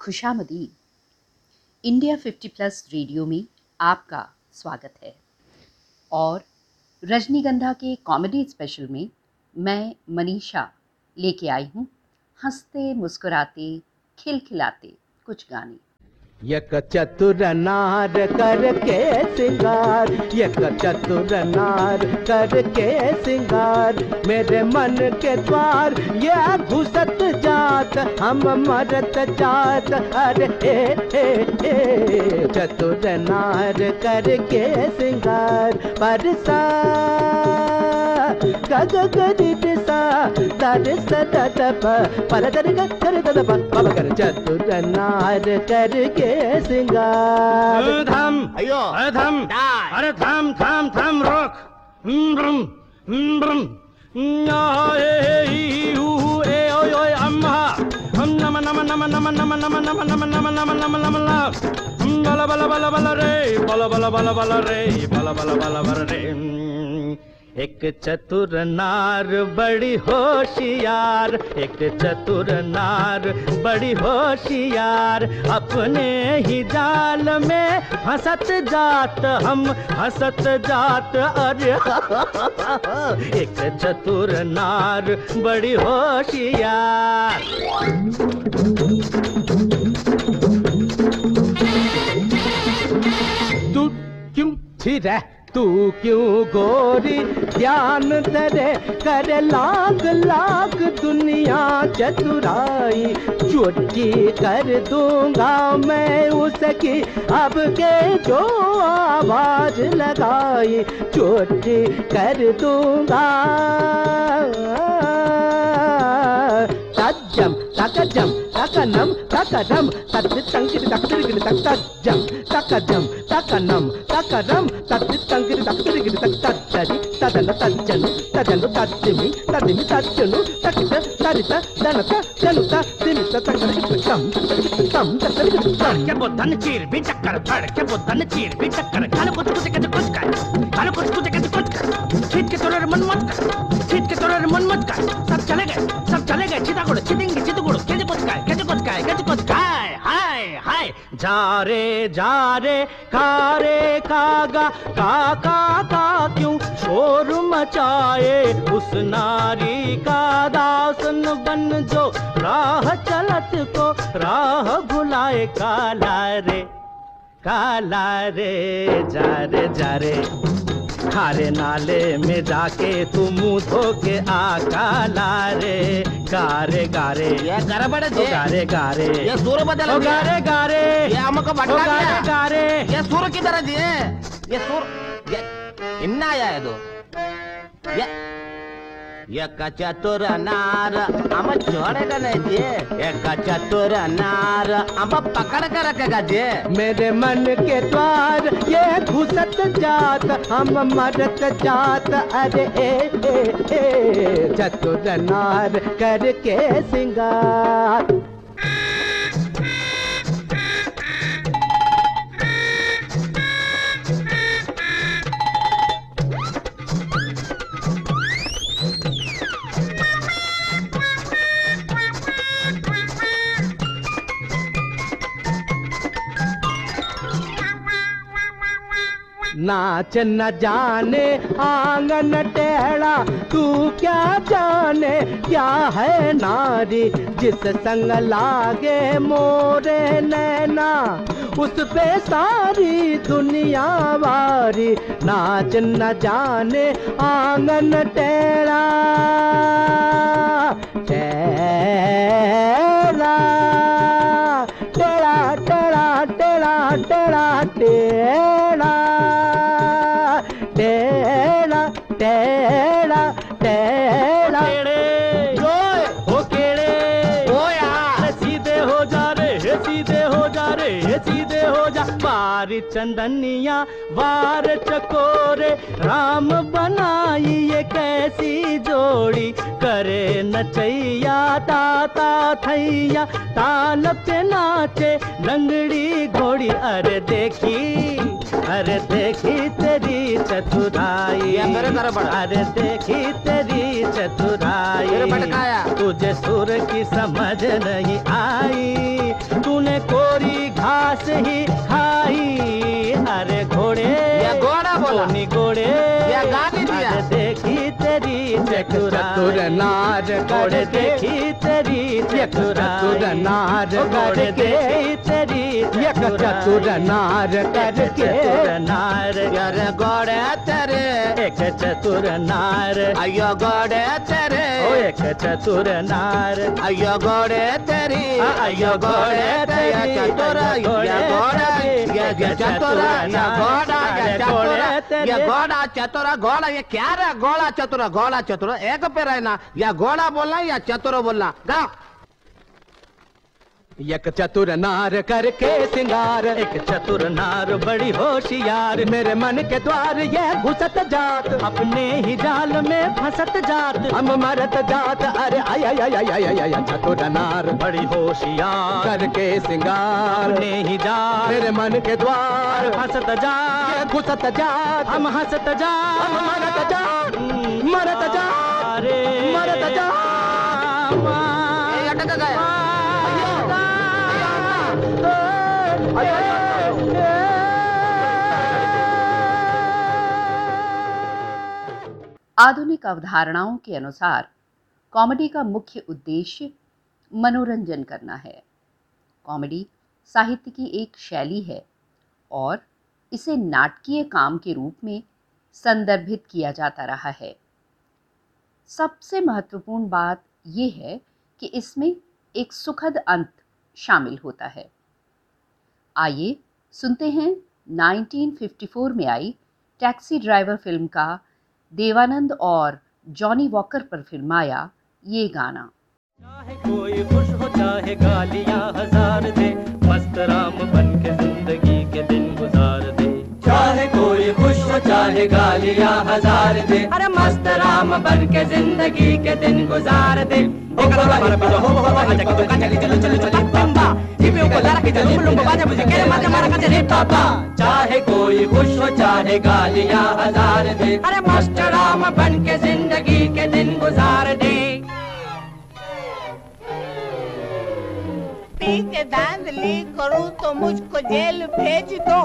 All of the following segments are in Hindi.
खुशामदी इंडिया 50 प्लस रेडियो में आपका स्वागत है। और रजनीगंधा के कॉमेडी स्पेशल में मैं मनीषा लेके आई हूँ। हँसते, मुस्कुराते, खिलखिलाते कुछ गाने। यक चतुर नार करके सिंगार, यक चतुर नार करके सिंगार। मेरे मन के द्वार ये घुसत जात, हम मरत जात। अरे ए ए ए चतुर नार करके सिंगार पर परसा कर ददप बाबा कर चतुर नार करके सिंगार थम अयो डाय। अरे थम थम थम रोक हम्म, ब्रम, हम्म, ब्रम। या, ए, ए, ई, ऊ, ए, ओय, ओय, अम्मा। हम नम नम नम नम नम नम नम नम नम नम नम नम। हम बला बला बला बला रे बला बला बला बला रे बला बला बला बला रे हम्म। एक चतुर नार, बड़ी होशियार। एक चतुर नार, बड़ी होशियार। अपने ही जाल में हंसत जात हम, हंसत जात अरे। एक चतुर नार, बड़ी होशियार। तू क्यों छिरे तू क्यों गोरी? ध्यान धरे कर लाग लाग दुनिया चतुराई। चुटकी कर दूँगा मैं उसकी। अब के जो आवाज़ लगाई, चुटकी कर दूँगा। तज्जम तकजम takadam, takadam, tatitankiri taktirigiri taktajam, takajam, takanam, takadam, tatitankiri taktirigiri taktajari, tadana tajanu, tadanu tajimi, tadimi tajanu, takita, tarita, danata, danuta, dimita takarigiri tam, tam, takarigiri tam. के वो धन चीर भी चक्कर धड़ के वो धन चीर भी चक्कर खाने कुछ कुछ कैसे कुछ कर खाने कुछ कुछ कैसे कुछ कर खींच के तोड़े मन मत कर खींच के तोड़े मन मत कर सब चले गए चले गए चितागुड़ चितिंगी चितगुड़ कैसे कुछ काय कैसे कुछ काय कैसे कुछ काय? हाय हाय। जा रे जा रे खा रे खागा का का का क्यों शोर मचाए उस नारी का दासन बन जो राह चलत को राह भुलाए? काला रे काला रे, जा रे जा रे। खारे नाले में जाके तू मुँह धो के आ काला रे गारे गारे ये गड़बड़ गारे गारे। ये सुर बदल ओ गारे गारे। ये हमको ओ बटला गारे गारे। ये सुर किधर दिए ये सुर ये इन्ना आया है दो। ये छोड़ेगा नहीं पकड़ कर रखेगा मेरे मन के द्वार, ये घुसत जात, हम मरत जात। अरे, ए ए ए चतुर नार करके सिंगार। नाच न जाने, आँगन टेढ़ा, तू क्या जाने? क्या है नारी जिस संग लागे मोरे नैना? उस पे सारी दुनिया वारी, नाच न जाने, आँगन टेढ़ा। चंदनिया वार चकोरे राम बनाई ये कैसी जोड़ी करे नचैया ताता थैया ताल पे नाचे लंगड़ी घोड़ी अरे देखी अरे देखी तेरी चतुराई। अरे देखी तेरी चतुराई तुझे सुर की समझ नहीं आई तूने कोरी घास ही खाई अरे या गोड़ा बोला। नी गोड़े या गाली दिया। देखी तेरी चतुराई। नार गोड़े देखी तेरी चतुराई। नार घोड़े करके देखी तेरी चतुर नार करके चतुर नार यार एक चतुर नार। अयो घोड़े तेरे। ओ एक चतुर नार। अयो घोड़े तेरी। अयो ये तेरी, चतुर अयो ये चतुर ये घोड़ा ये अरे चतुर। घोड़े ये घोड़ा चतुर घोड़ा ये क्या रे घोड़ा चतुर घोड़ा चतुर। एक पे रहना या घोड़ा बोलना या चतुर बोलना। गाओ एक चतुर नार करके सिंगार एक चतुर नार बड़ी होशियार। मेरे मन के द्वार ये घुसत जात अपने ही जाल में फंसत जात। हम मरत जात अरे आय आय आय आय आय आय चतुर नार बड़ी होशियार। करके सिंगार अपने ही जाल मेरे मन के द्वार फंसत जात। घुसत जात हम हंसत जात। हम मरत जात मरत जात अरे। मरत जात। ये अटक गया आधुनिक अवधारणाओं के अनुसार कॉमेडी का मुख्य उद्देश्य मनोरंजन करना है। कॉमेडी साहित्य की एक शैली है और इसे नाटकीय काम के रूप में संदर्भित किया जाता रहा है। सबसे महत्वपूर्ण बात यह है कि इसमें एक सुखद अंत शामिल होता है। आइए सुनते हैं 1954 में आई टैक्सी ड्राइवर फ़िल्म का देवानंद और जॉनी वॉकर पर फिल्माया ये गाना चाहे कोई खुश हो चाहे गालियाँ हज़ार दे मस्त राम बन के ज़िंदगी के दिन गुजार दे चाहे कोई खुश हो चाहे गालियाँ हज़ार दे अरे मस्त राम बन के ज़िंदगी के दिन गुजार दे चाहे कोई खुश हो चाहे गालियाँ हज़ार दे। अरे मस्त राम बन के ज़िंदगी के दिन गुजार दे। पी के ली करूँ तो मुझको जेल भेज दो।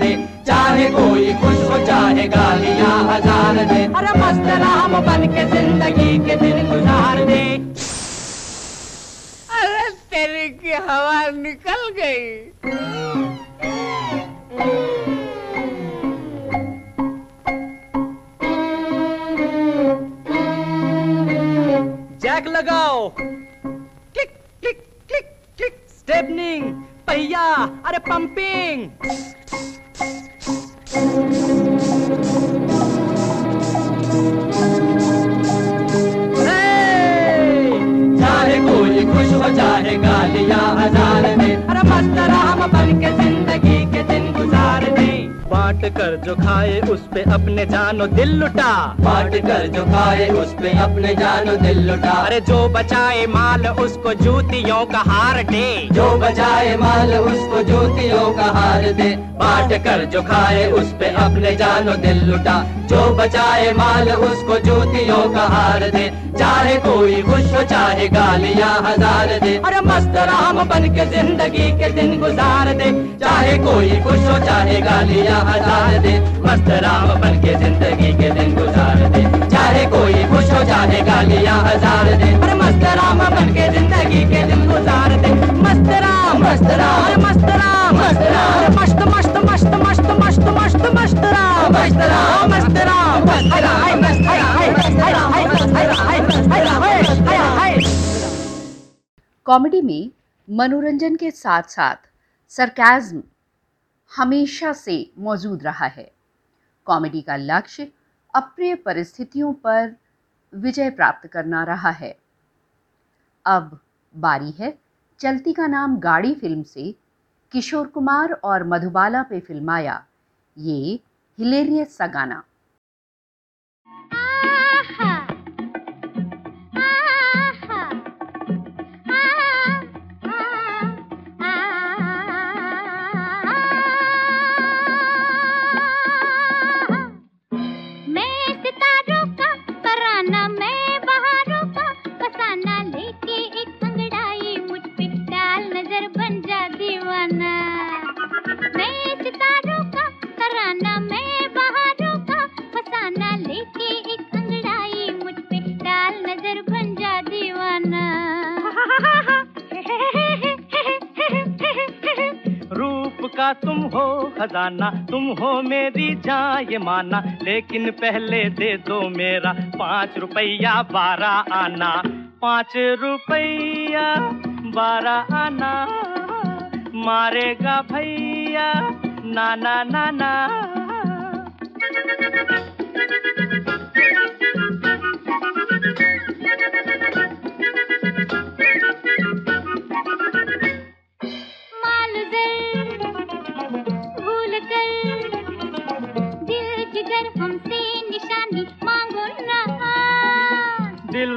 दे बाट कर जो खाए उस पे अपने जानो दिल लुटा। बांट कर जो खाए उस पे अपने जानो दिल लुटा। अरे जो बचाए माल उसको जूतियों का हार दे। जो बचाए माल उसको जूतियों का हार दे। बांट कर जो खाए उस पे अपने जानो दिल लुटा। जो बचाए माल, उसको जूतियों का हार दे। चाहे कोई खुश हो चाहे गालियाँ हज़ार दे। अरे मस्त राम बन के ज़िंदगी के दिन गुजार दे। चाहे कोई खुश हो चाहे गालियाँ हज़ार दे। मस्त राम बन के ज़िंदगी के दिन गुजार दे। चाहे कोई खुश हो चाहे गालियाँ हज़ार दे। अरे मस्त राम बन के ज़िंदगी के दिन गुजार दे। मस्त राम मस्त राम मस्त राम मस्त राम, मस्त मस्त कॉमेडी में मनोरंजन के साथ साथ सरकाज़म हमेशा से मौजूद रहा है। कॉमेडी का लक्ष्य अप्रिय परिस्थितियों पर विजय प्राप्त करना रहा है। अब बारी है चलती का नाम गाड़ी फ़िल्म से किशोर कुमार और मधुबाला पे फिल्माया। ये हिलेरियस सा गाना का तुम हो खजाना, तुम हो मेरी जान ये माना। लेकिन पहले दे दो मेरा पाँच रुपया बारह आना। पाँच रुपया बारह आना। मारेगा भैया नाना नाना माल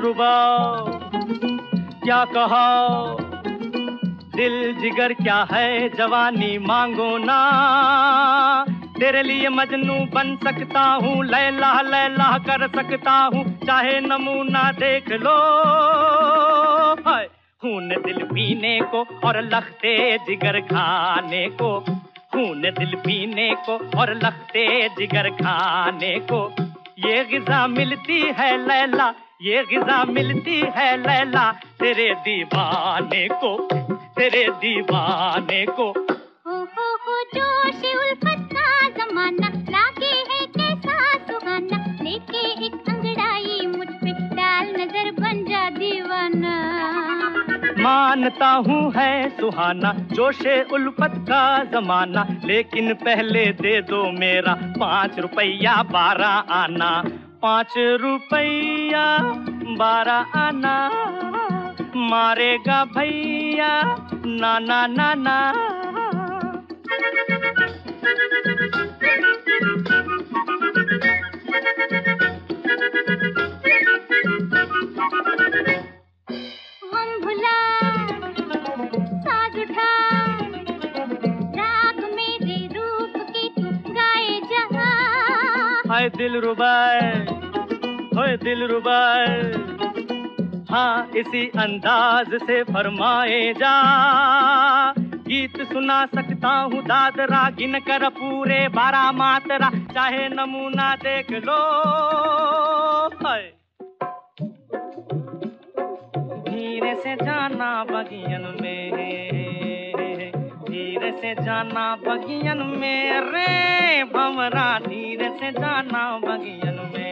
रुबा क्या कहा दिल जिगर क्या है, जवानी मांगो ना। तेरे लिए मजनू बन सकता हूँ लैला लैला कर सकता हूँ। चाहे नमूना देख लो खून दिल पीने को और लखते जिगर खाने को। खून दिल पीने को और लखते जिगर खाने को। ये गिजा मिलती है, लैला ये गिजा मिलती है लैला तेरे दीवाने को तेरे दीवाने को। हो हो हो जोश उल्फत का जमाना लागे है कैसा सुहाना। लेके एक अंगड़ाई मुझ पे डाल नज़र बन जा दीवाना। मानता हूँ है सुहाना जोशे उल्फत का जमाना। लेकिन पहले दे दो मेरा पाँच रुपया बारह आना। पाँच रुपया बारह आना मारेगा भैया नाना नाना। दिल रुबाए। हाय दिल रुबाए। हाँ इसी अंदाज से फरमाए जा। गीत सुना सकता हूँ दादरा गिन कर पूरे बारह मात्रा चाहे नमूना देख लो। धीरे से जाना बगियन में। धीरे से जाना बगियन में रे। भंवरा, धीरे से जाना बगियन में।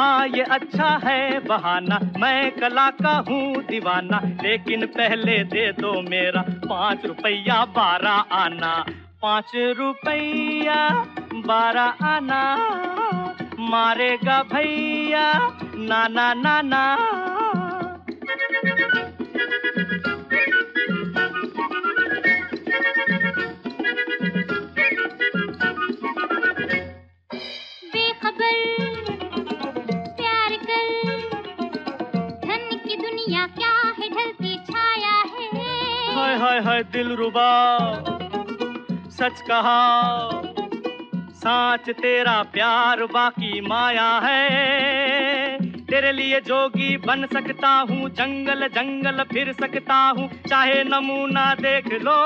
हाँ ये अच्छा है बहाना। मैं कला का हूँ दीवाना, लेकिन पहले दे दो मेरा पाँच रुपया बारह आना। पाँच रुपया बारह आना, मारेगा भैया, नाना नाना। बेखबर दिल रुबा। सच कहा, साच तेरा प्यार बाकी माया है। तेरे लिए जोगी बन सकता हूँ, जंगल जंगल फिर सकता हूँ, चाहे नमूना देख लो।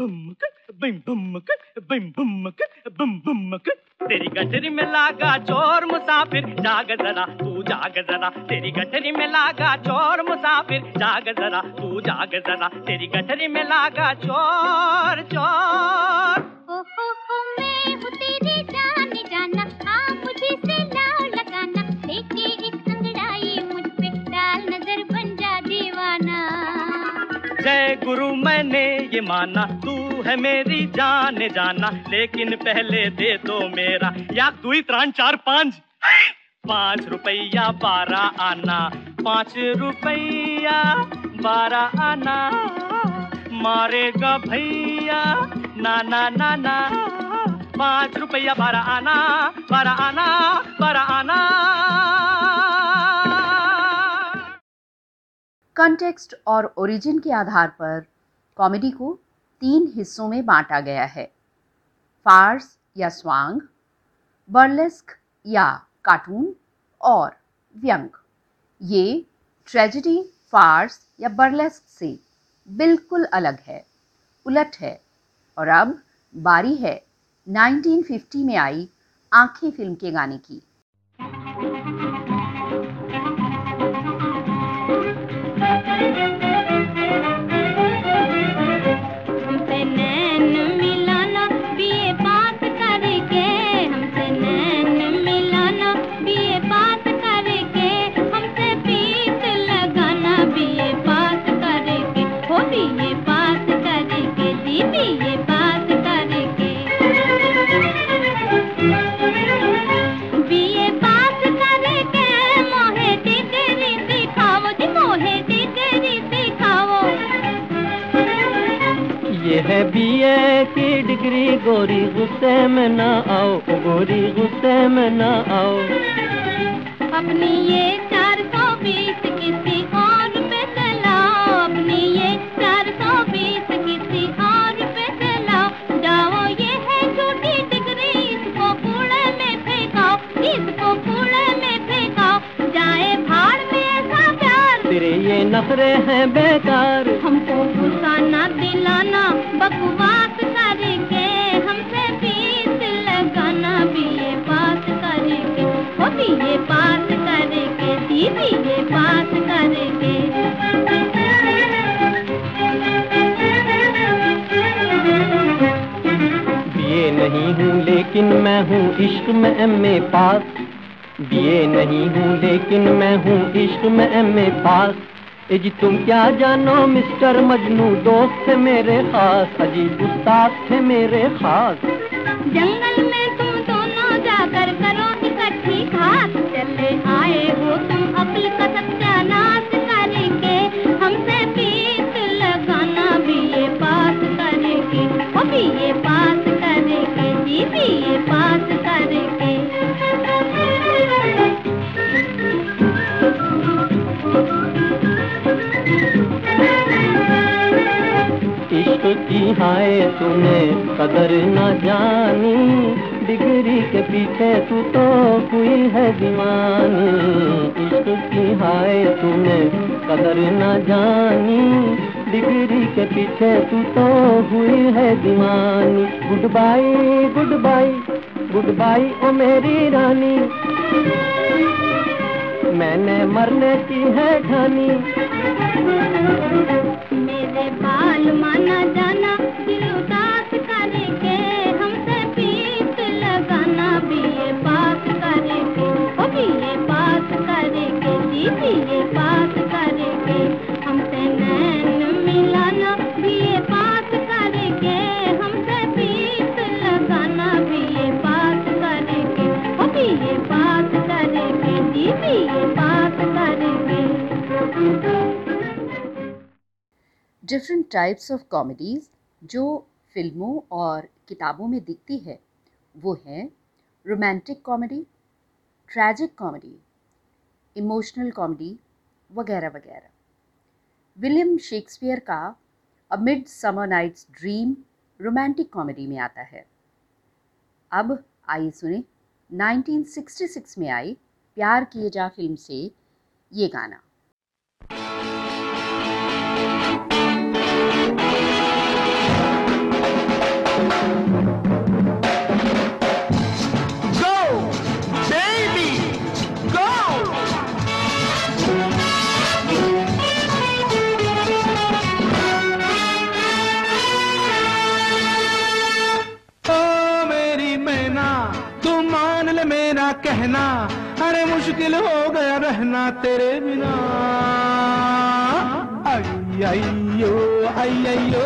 बम्मक बिम बम्मक बिम बम्मक बम बम्मक तेरी गठरी में लागा चोर मुसाफिर जाग जरा तू जाग जरा। तेरी गठरी में लागा चोर मुसाफिर जाग जरा तू जाग जरा। तेरी गठरी में लागा चोर चोर। ओ ओ, ओ, मैं तेरी जाना। जय गुरु मैंने ये माना, तू है मेरी जान जाना, लेकिन पहले दे दो मेरा या दुई त्राण चार पाँच। पाँच रुपया बारह आना, पाँच रुपया बारह आना, मारेगा भैया नाना नाना पाँच रुपया बारह आना बारह आना बारह आना। कंटेक्स्ट और ओरिजिन के आधार पर कॉमेडी को तीन हिस्सों में बांटा गया है। फार्स या स्वांग, बर्लेस्क या कार्टून और व्यंग। ये ट्रेजिडी फार्स या बर्लेस्क से बिल्कुल अलग है, उलट है और अब बारी है 1950 में आई आँखें फ़िल्म के गाने की। है बीए की डिग्री गोरी गुस्से में ना आओ गोरी गुस्से में ना आओ। अपनी ये चार सौ बीस किसी और पे चलाओ अपनी ये चार सौ बीस किसी और पे चलाओ। जाओ ये है छोटी डिग्री इसको कूड़े में फेंकाओ इसको कूड़े में फेंकाओ। जाए भाड़ में ऐसा प्यार तेरे ये नखरे हैं बेकार। हमको गुस्सा ना दिलाना बकवास करके हमसे फ़ीस लगाना बीए पास करके वो बीए पास करके पास बीए नहीं हूँ लेकिन मैं हूँ इश्क में एम ए पास। बीए नहीं हूँ लेकिन मैं हूँ इश्क में एम ए पास। जी तुम क्या जानो, मिस्टर मजनू दोस्त थे मेरे खास अजी उस्ताद थे मेरे खास। जंगल इश्क की हाय तूने कदर न जानी, डिग्री के पीछे तू तो हुई है दीवानी। इश्क की हाय तूने कदर न जानी, डिग्री के पीछे तू तो हुई है दीवानी। Good bye good bye good bye ओ मेरी रानी। मैंने मरने की है ठानी। मेरे बाल माना डिफरेंट टाइप्स ऑफ़ कॉमेडीज़ जो फ़िल्मों और किताबों में दिखती है, वो हैं romantic comedy tragic comedy emotional comedy वगैरह वगैरह। विलियम शेक्सपियर का a midsummer night's dream romantic comedy में आता है। अब आइए सुने 1966 में आई प्यार किए जा फ़िल्म से ये गाना। कहना अरे मुश्किल हो गया रहना तेरे बिना। आइयो आई आइयो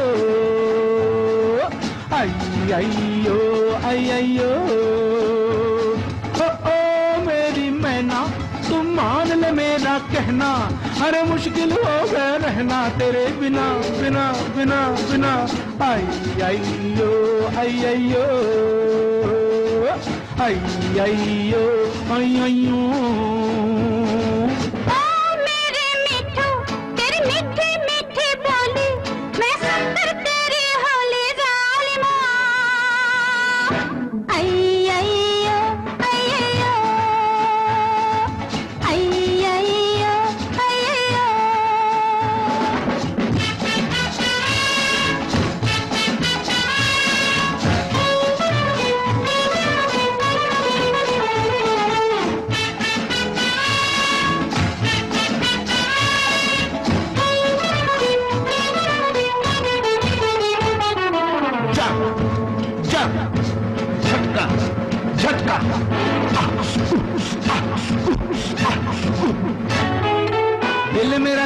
आई ओ ओ, मेरी मैना, तू मान ले मेरा कहना। अरे मुश्किल हो गया रहना तेरे बिना बिना बिना बिना। आई आइयो ஐயோ ஐயோ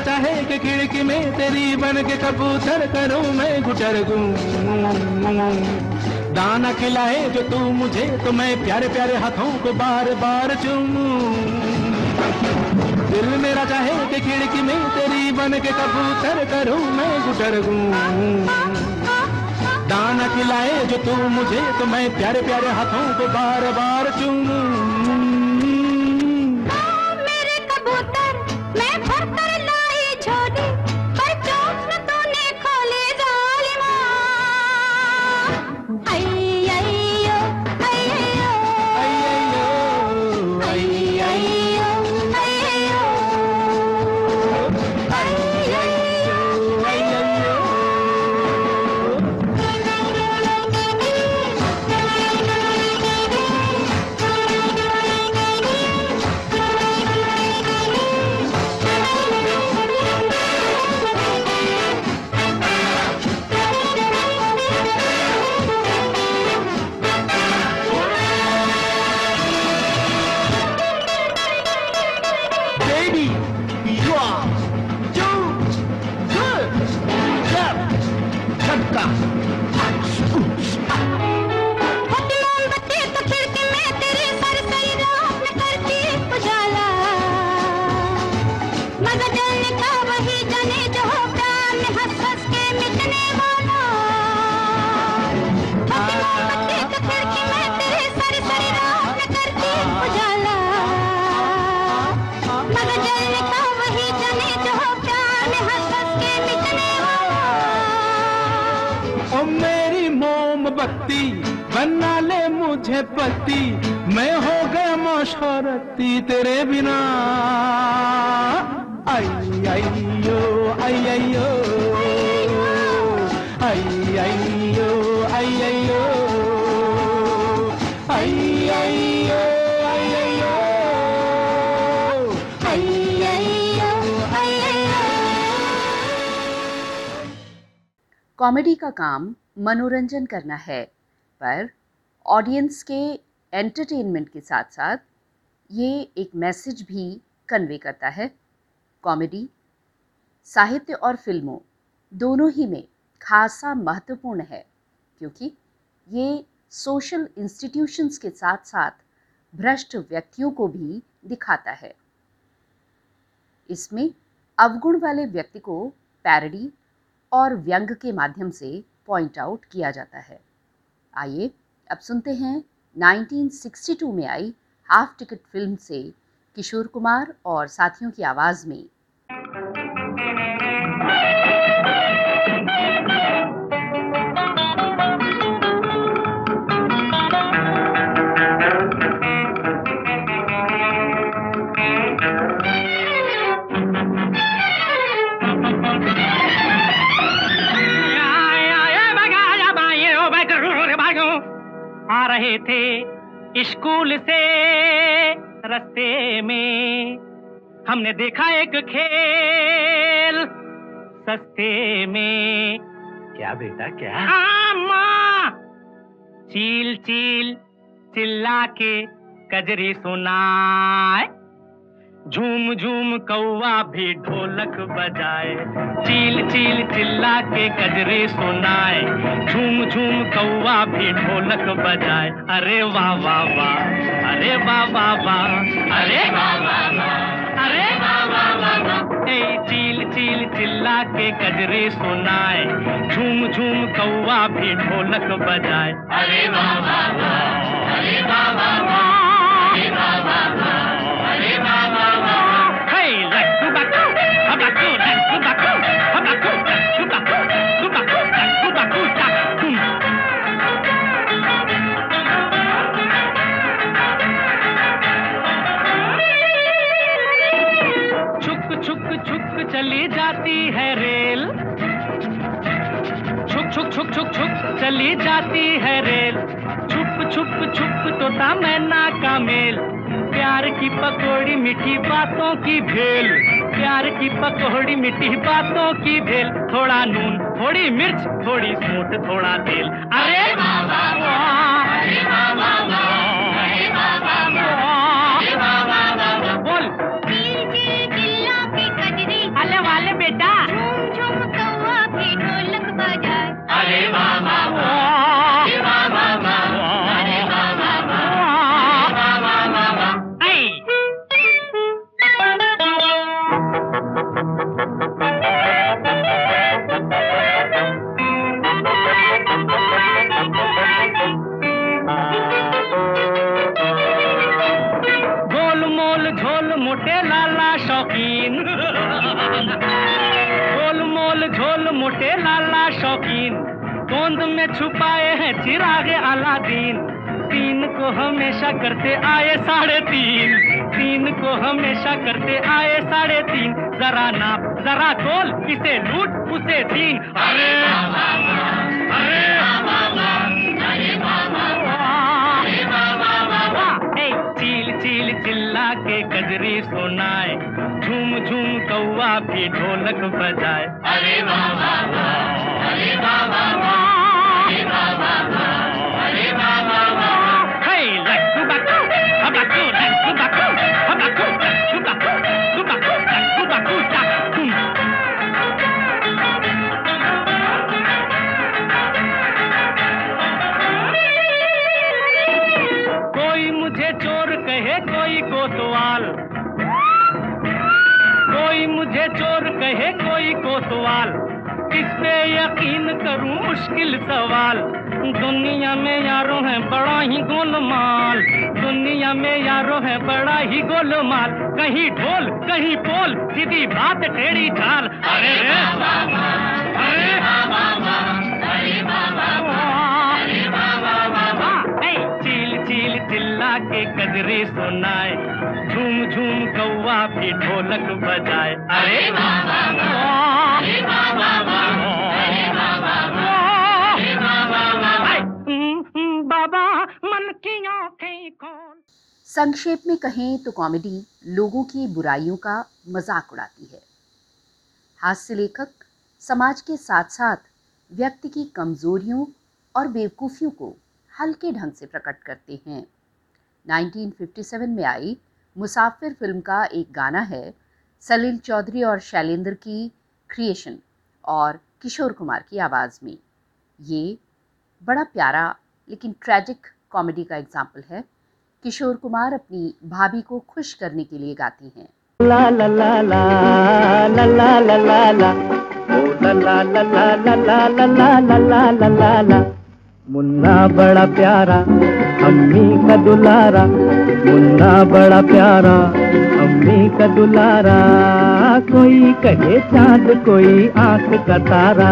चाहे कि खिड़की में तेरी बन के कबूतर करूँ मैं गुटर गूं। दाना खिलाए जो तू मुझे तो मैं प्यारे प्यारे हाथों को बार बार चूमूं दिल मेरा चाहे कि खिड़की में तेरी बन के कबूतर करूँ मैं गुटर गूं। दाना खिलाए जो तू मुझे तो मैं प्यारे प्यारे हाथों को बार बार चूमूं मेरे कबूतर, मैं भर कर बना ले मुझे पति मैं हो गया मोशरती तेरे बिना। आई आई आइयो आई कॉमेडी का काम मनोरंजन करना है, पर ऑडियंस के एंटरटेनमेंट के साथ साथ ये एक मैसेज भी कन्वे करता है। कॉमेडी, साहित्य और फ़िल्मों दोनों ही में खासा महत्वपूर्ण है, क्योंकि ये सोशल इंस्टीट्यूशंस के साथ साथ भ्रष्ट व्यक्तियों को भी दिखाता है। इसमें अवगुण वाले व्यक्ति को पैरडी और व्यंग के माध्यम से पॉइंट आउट किया जाता है। आइए अब सुनते हैं 1962 में आई हाफ़ टिकट फ़िल्म से किशोर कुमार और साथियों की आवाज़ में रहे थे स्कूल से रस्ते में। हमने देखा एक खेल सस्ते में। क्या बेटा क्या? माँ। चील चील चिल्ला के कजरी सुनाए। झूम झूम कौवा भी ढोलक बजाए चील चील चिल्ला के कजरे सुनाए झूम झूम कौवा भी ढोलक बजाए अरे वाह वाह वाह अरे वाह वाह वाह अरे वाह वाह वाह अरे वाह वाह वाह चील चील चिल्ला के कजरे सुनाए झूम झूम कौवा भी ढोलक बजाए अरे वाह वाह वाह अरे वाह वाह वाह अरे वाह वाह वाह जाती है रेल। छुप छुप छुप तो मैना का मेल। प्यार की पकौड़ी मीठी बातों की भेल। प्यार की पकौड़ी मीठी बातों की भेल। थोड़ा नून थोड़ी मिर्च थोड़ी सूट थोड़ा तेल। अरे बाबा, बाबा, अरे वाह वाह जरा तोल इसे लूट कोतवाल किस पे यकीन करूँ, मुश्किल सवाल। दुनिया में यारों है, बड़ा ही गोलमाल। दुनिया में यारों है, बड़ा ही गोलमाल। कहीं ढोल, कहीं पोल, सीधी बात टेढ़ी चाल अरे रे! अरे अरे चील चील, चिल्ला के कजरे सुनाए। झूम झूम, कौवा भी ढोलक बजाए। अरे संक्षेप में कहें तो कॉमेडी लोगों की बुराइयों का मज़ाक उड़ाती है। हास्य लेखक समाज के साथ साथ व्यक्ति की कमजोरियों और बेवकूफ़ियों को हल्के ढंग से प्रकट करते हैं। 1957 में आई मुसाफिर फ़िल्म का एक गाना है सलील चौधरी और शैलेंद्र की क्रिएशन और किशोर कुमार की आवाज़ में। ये बड़ा प्यारा लेकिन ट्रैजिक कॉमेडी का एग्ज़ाम्पल है। किशोर कुमार अपनी भाभी को खुश करने के लिए गाती हैं मुन्ना बड़ा प्यारा अम्मी का दुलारा मुन्ना बड़ा प्यारा अम्मी का दुलारा कोई कहे चाँद, कोई आँख का तारा।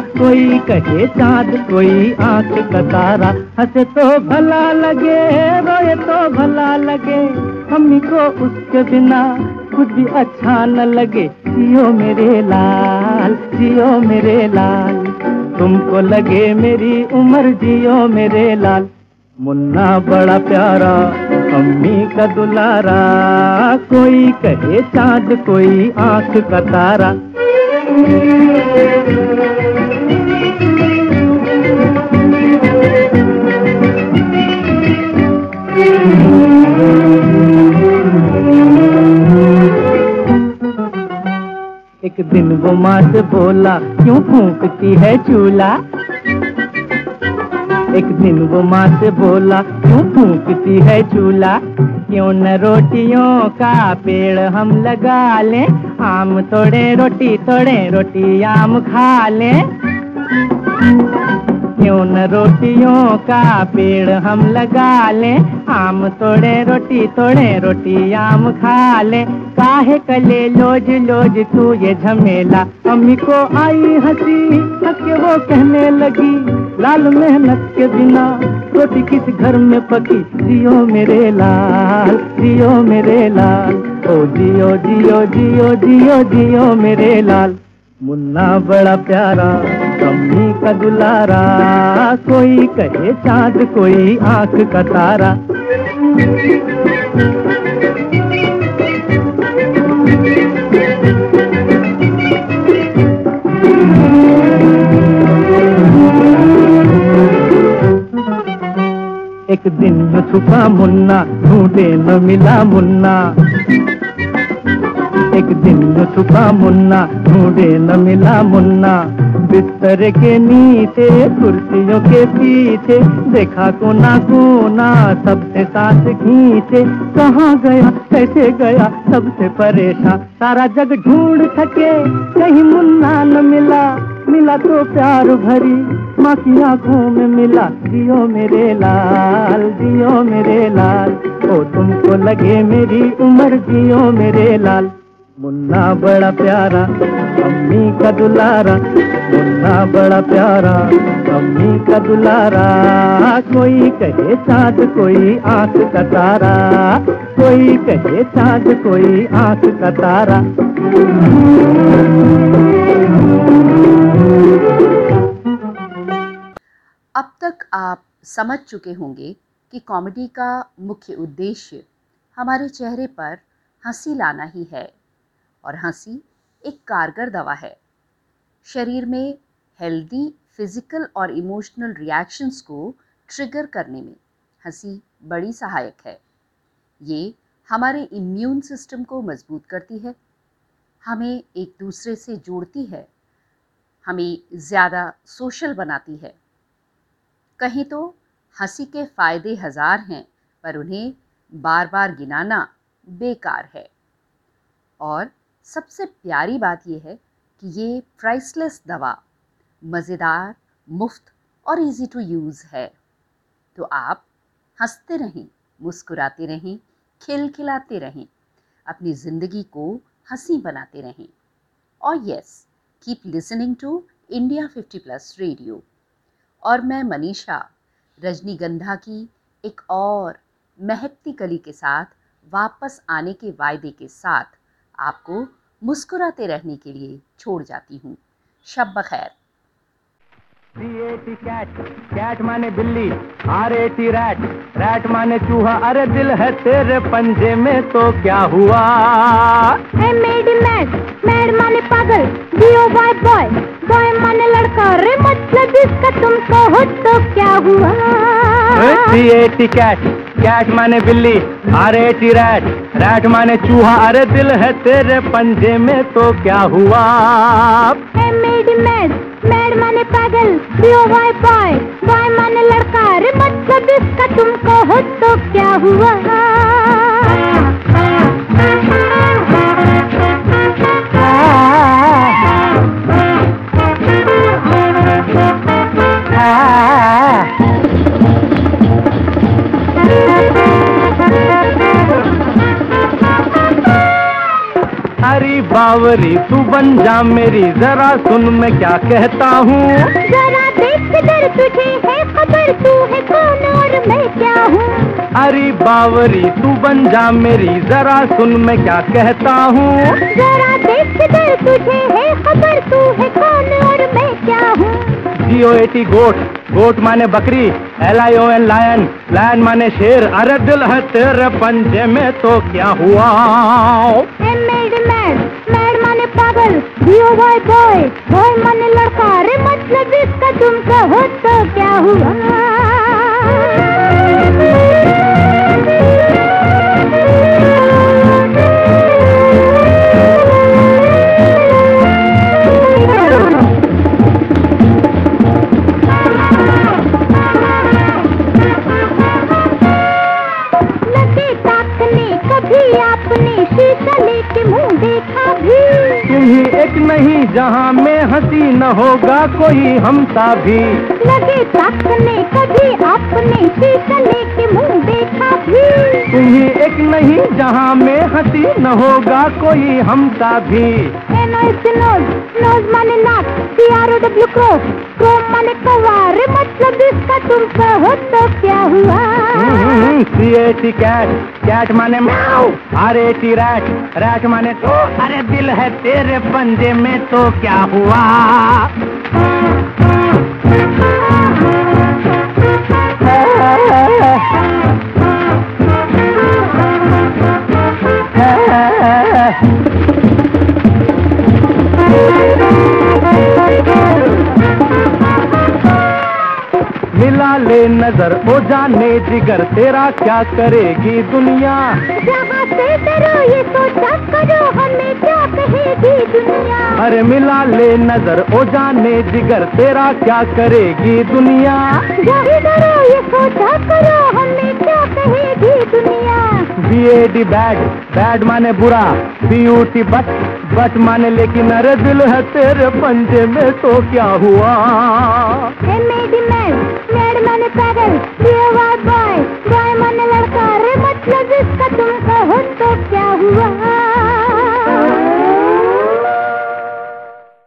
कोई कहे चाँद, कोई आँख का तारा। हंसे तो भला लगे, रोए तो भला लगे। अम्मी को उसके बिना कुछ भी अच्छा न लगे। जियो मेरे लाल, जियो मेरे लाल। तुमको लगे मेरी उम्र, जियो मेरे लाल। मुन्ना बड़ा प्यारा अम्मी का दुलारा, कोई कहे चाँद, कोई आँख का तारा। एक दिन वो माँ से बोला, क्यों फूंकती है चूल्हा? एक दिन वो माँ से बोला, क्यों फूंकती है चूल्हा? क्यों न रोटियों का पेड़ हम लगा लें? आम थोड़े रोटी थोड़े रोटी आम खा लें। क्यों न रोटियों का पेड़ हम लगा लें? आम थोड़े रोटी थोड़े रोटी आम खा लें। काहे कले लोज लोज तू ये झमेला। अम्मी को आई हँसी हंस वो कहने लगी, लाल मेहनत के बिना रोटी किस घर में पकी? जियो मेरे लाल, जियो मेरे लाल। ओ जियो जियो जियो जियो जियो मेरे लाल। मुन्ना बड़ा प्यारा, अम्मी का दुलारा। कोई कहे चाँद, कोई आँख का तारा। छुपा मुन्ना, ढूंढे न मिला मुन्ना। एक दिन जो छुपा मुन्ना, ढूंढे न मिला मुन्ना। बिस्तर के नीचे, कुर्सियों के पीछे, देखा को कोना कोना सबसे साथ खींचे। कहाँ गया, कैसे गया, सबसे परेशान। सारा जग ढूंढ थके कहीं मुन्ना न मिला। मिला तो प्यार भरी। माँ की आँखों में मिला, दियो मेरे लाल, दियो मेरे लाल। ओ, तुमको लगे मेरी उम्र जियो मेरे लाल। मुन्ना बड़ा प्यारा, अम्मी का दुलारा। मुन्ना बड़ा प्यारा, अम्मी का दुलारा। कोई कहे चाँद, कोई आँख का तारा। कोई कहे चाँद, कोई आँख का तारा। अब तक आप समझ चुके होंगे कि कॉमेडी का मुख्य उद्देश्य हमारे चेहरे पर हँसी लाना ही है। और हँसी एक कारगर दवा है। शरीर में हेल्दी फ़िज़िकल और इमोशनल रिएक्शंस को ट्रिगर करने में हँसी बड़ी सहायक है। ये हमारे इम्यून सिस्टम को मज़बूत करती है। हमें एक दूसरे से जोड़ती है। हमें ज़्यादा सोशल बनाती है। कहीं तो हँसी के फ़ायदे हज़ार हैं, पर उन्हें बार बार गिनाना बेकार है। और सबसे प्यारी बात यह है कि ये प्राइसलेस दवा मज़ेदार, मुफ़्त और इजी टू यूज़ है। तो आप हँसते रहें, मुस्कुराते रहें, खिलखिलाते रहें, अपनी ज़िंदगी को हँसी बनाते रहें। और yes keep listening to India 50 plus radio और मैं मनीषा, रजनीगंधा की एक और महकती कली के साथ वापस आने के वायदे के साथ आपको मुस्कुराते रहने के लिए छोड़ जाती हूँ। शब बखैर। कैट कैट माने बिल्ली R A T rat rat माने चूहा. अरे दिल है तेरे पंजे में तो क्या हुआ? मेड मैड मैड माने पागल. बॉय बॉय बॉय माने लड़का. रे मतलब इसका तुमको हो तो क्या हुआ? सी ए कैट कैट माने बिल्ली R A T rat rat माने चूहा. अरे दिल है तेरे पंजे में तो क्या हुआ? मेड मैड माने पागल बॉय बॉय बॉय माने लड़का. रे मतलब इसका तुमको हो तो क्या हुआ? बावरी तू बन जा मेरी जरा सुन मैं क्या कहता हूँ। जरा देख किधर तुझे है खबर तू है कौन और मैं क्या हूँ? अरे बावरी तू बन जा मेरी जरा सुन मैं क्या कहता हूँ। जरा देख किधर तुझे है खबर तू है कौन और मैं क्या हूँ? G O A T goat goat माने बकरी L I O N lion lion माने शेर. अरे दिल है तेरे पंजे में तो क्या हुआ? पागल. बॉय बॉय बॉय माने लड़का. अरे मतलब इसका तो क्या हुआ? शीशा लेके मुँह देखा भी। तुम एक नहीं जहाँ में हँसी न होगा कोई हमसा भी। ताकने कभी आपने लेके मुँह देखा भी? एक नहीं जहाँ में हँसी न होगा कोई हमसा भी। नोज़ नोज़ माने नाक सी आर ओ डब्ल्यू माने कवार मतलब इसका तुम कहो तो क्या हुआ? C A T cat cat माने म्याऊ R A T rat rat माने तो अरे दिल है तेरे पंजे में तो क्या हुआ? मिला ले नज़र ओ जाने जिगर तेरा क्या करेगी दुनिया? जहाँ से डरो ये सोचा करो हमें क्या कहेगी दुनिया? अरे मिला ले नज़र ओ जाने जिगर तेरा क्या करेगी दुनिया? डरो ये सोचा करो हमें क्या कहेगी दुनिया? B A D bad bad माने बुरा B U T but but माने लेकिन अरे दिल है तेरे पंजे में तो क्या हुआ? बॉय बॉय माने लड़का, अरे मतलब तो क्या हुआ?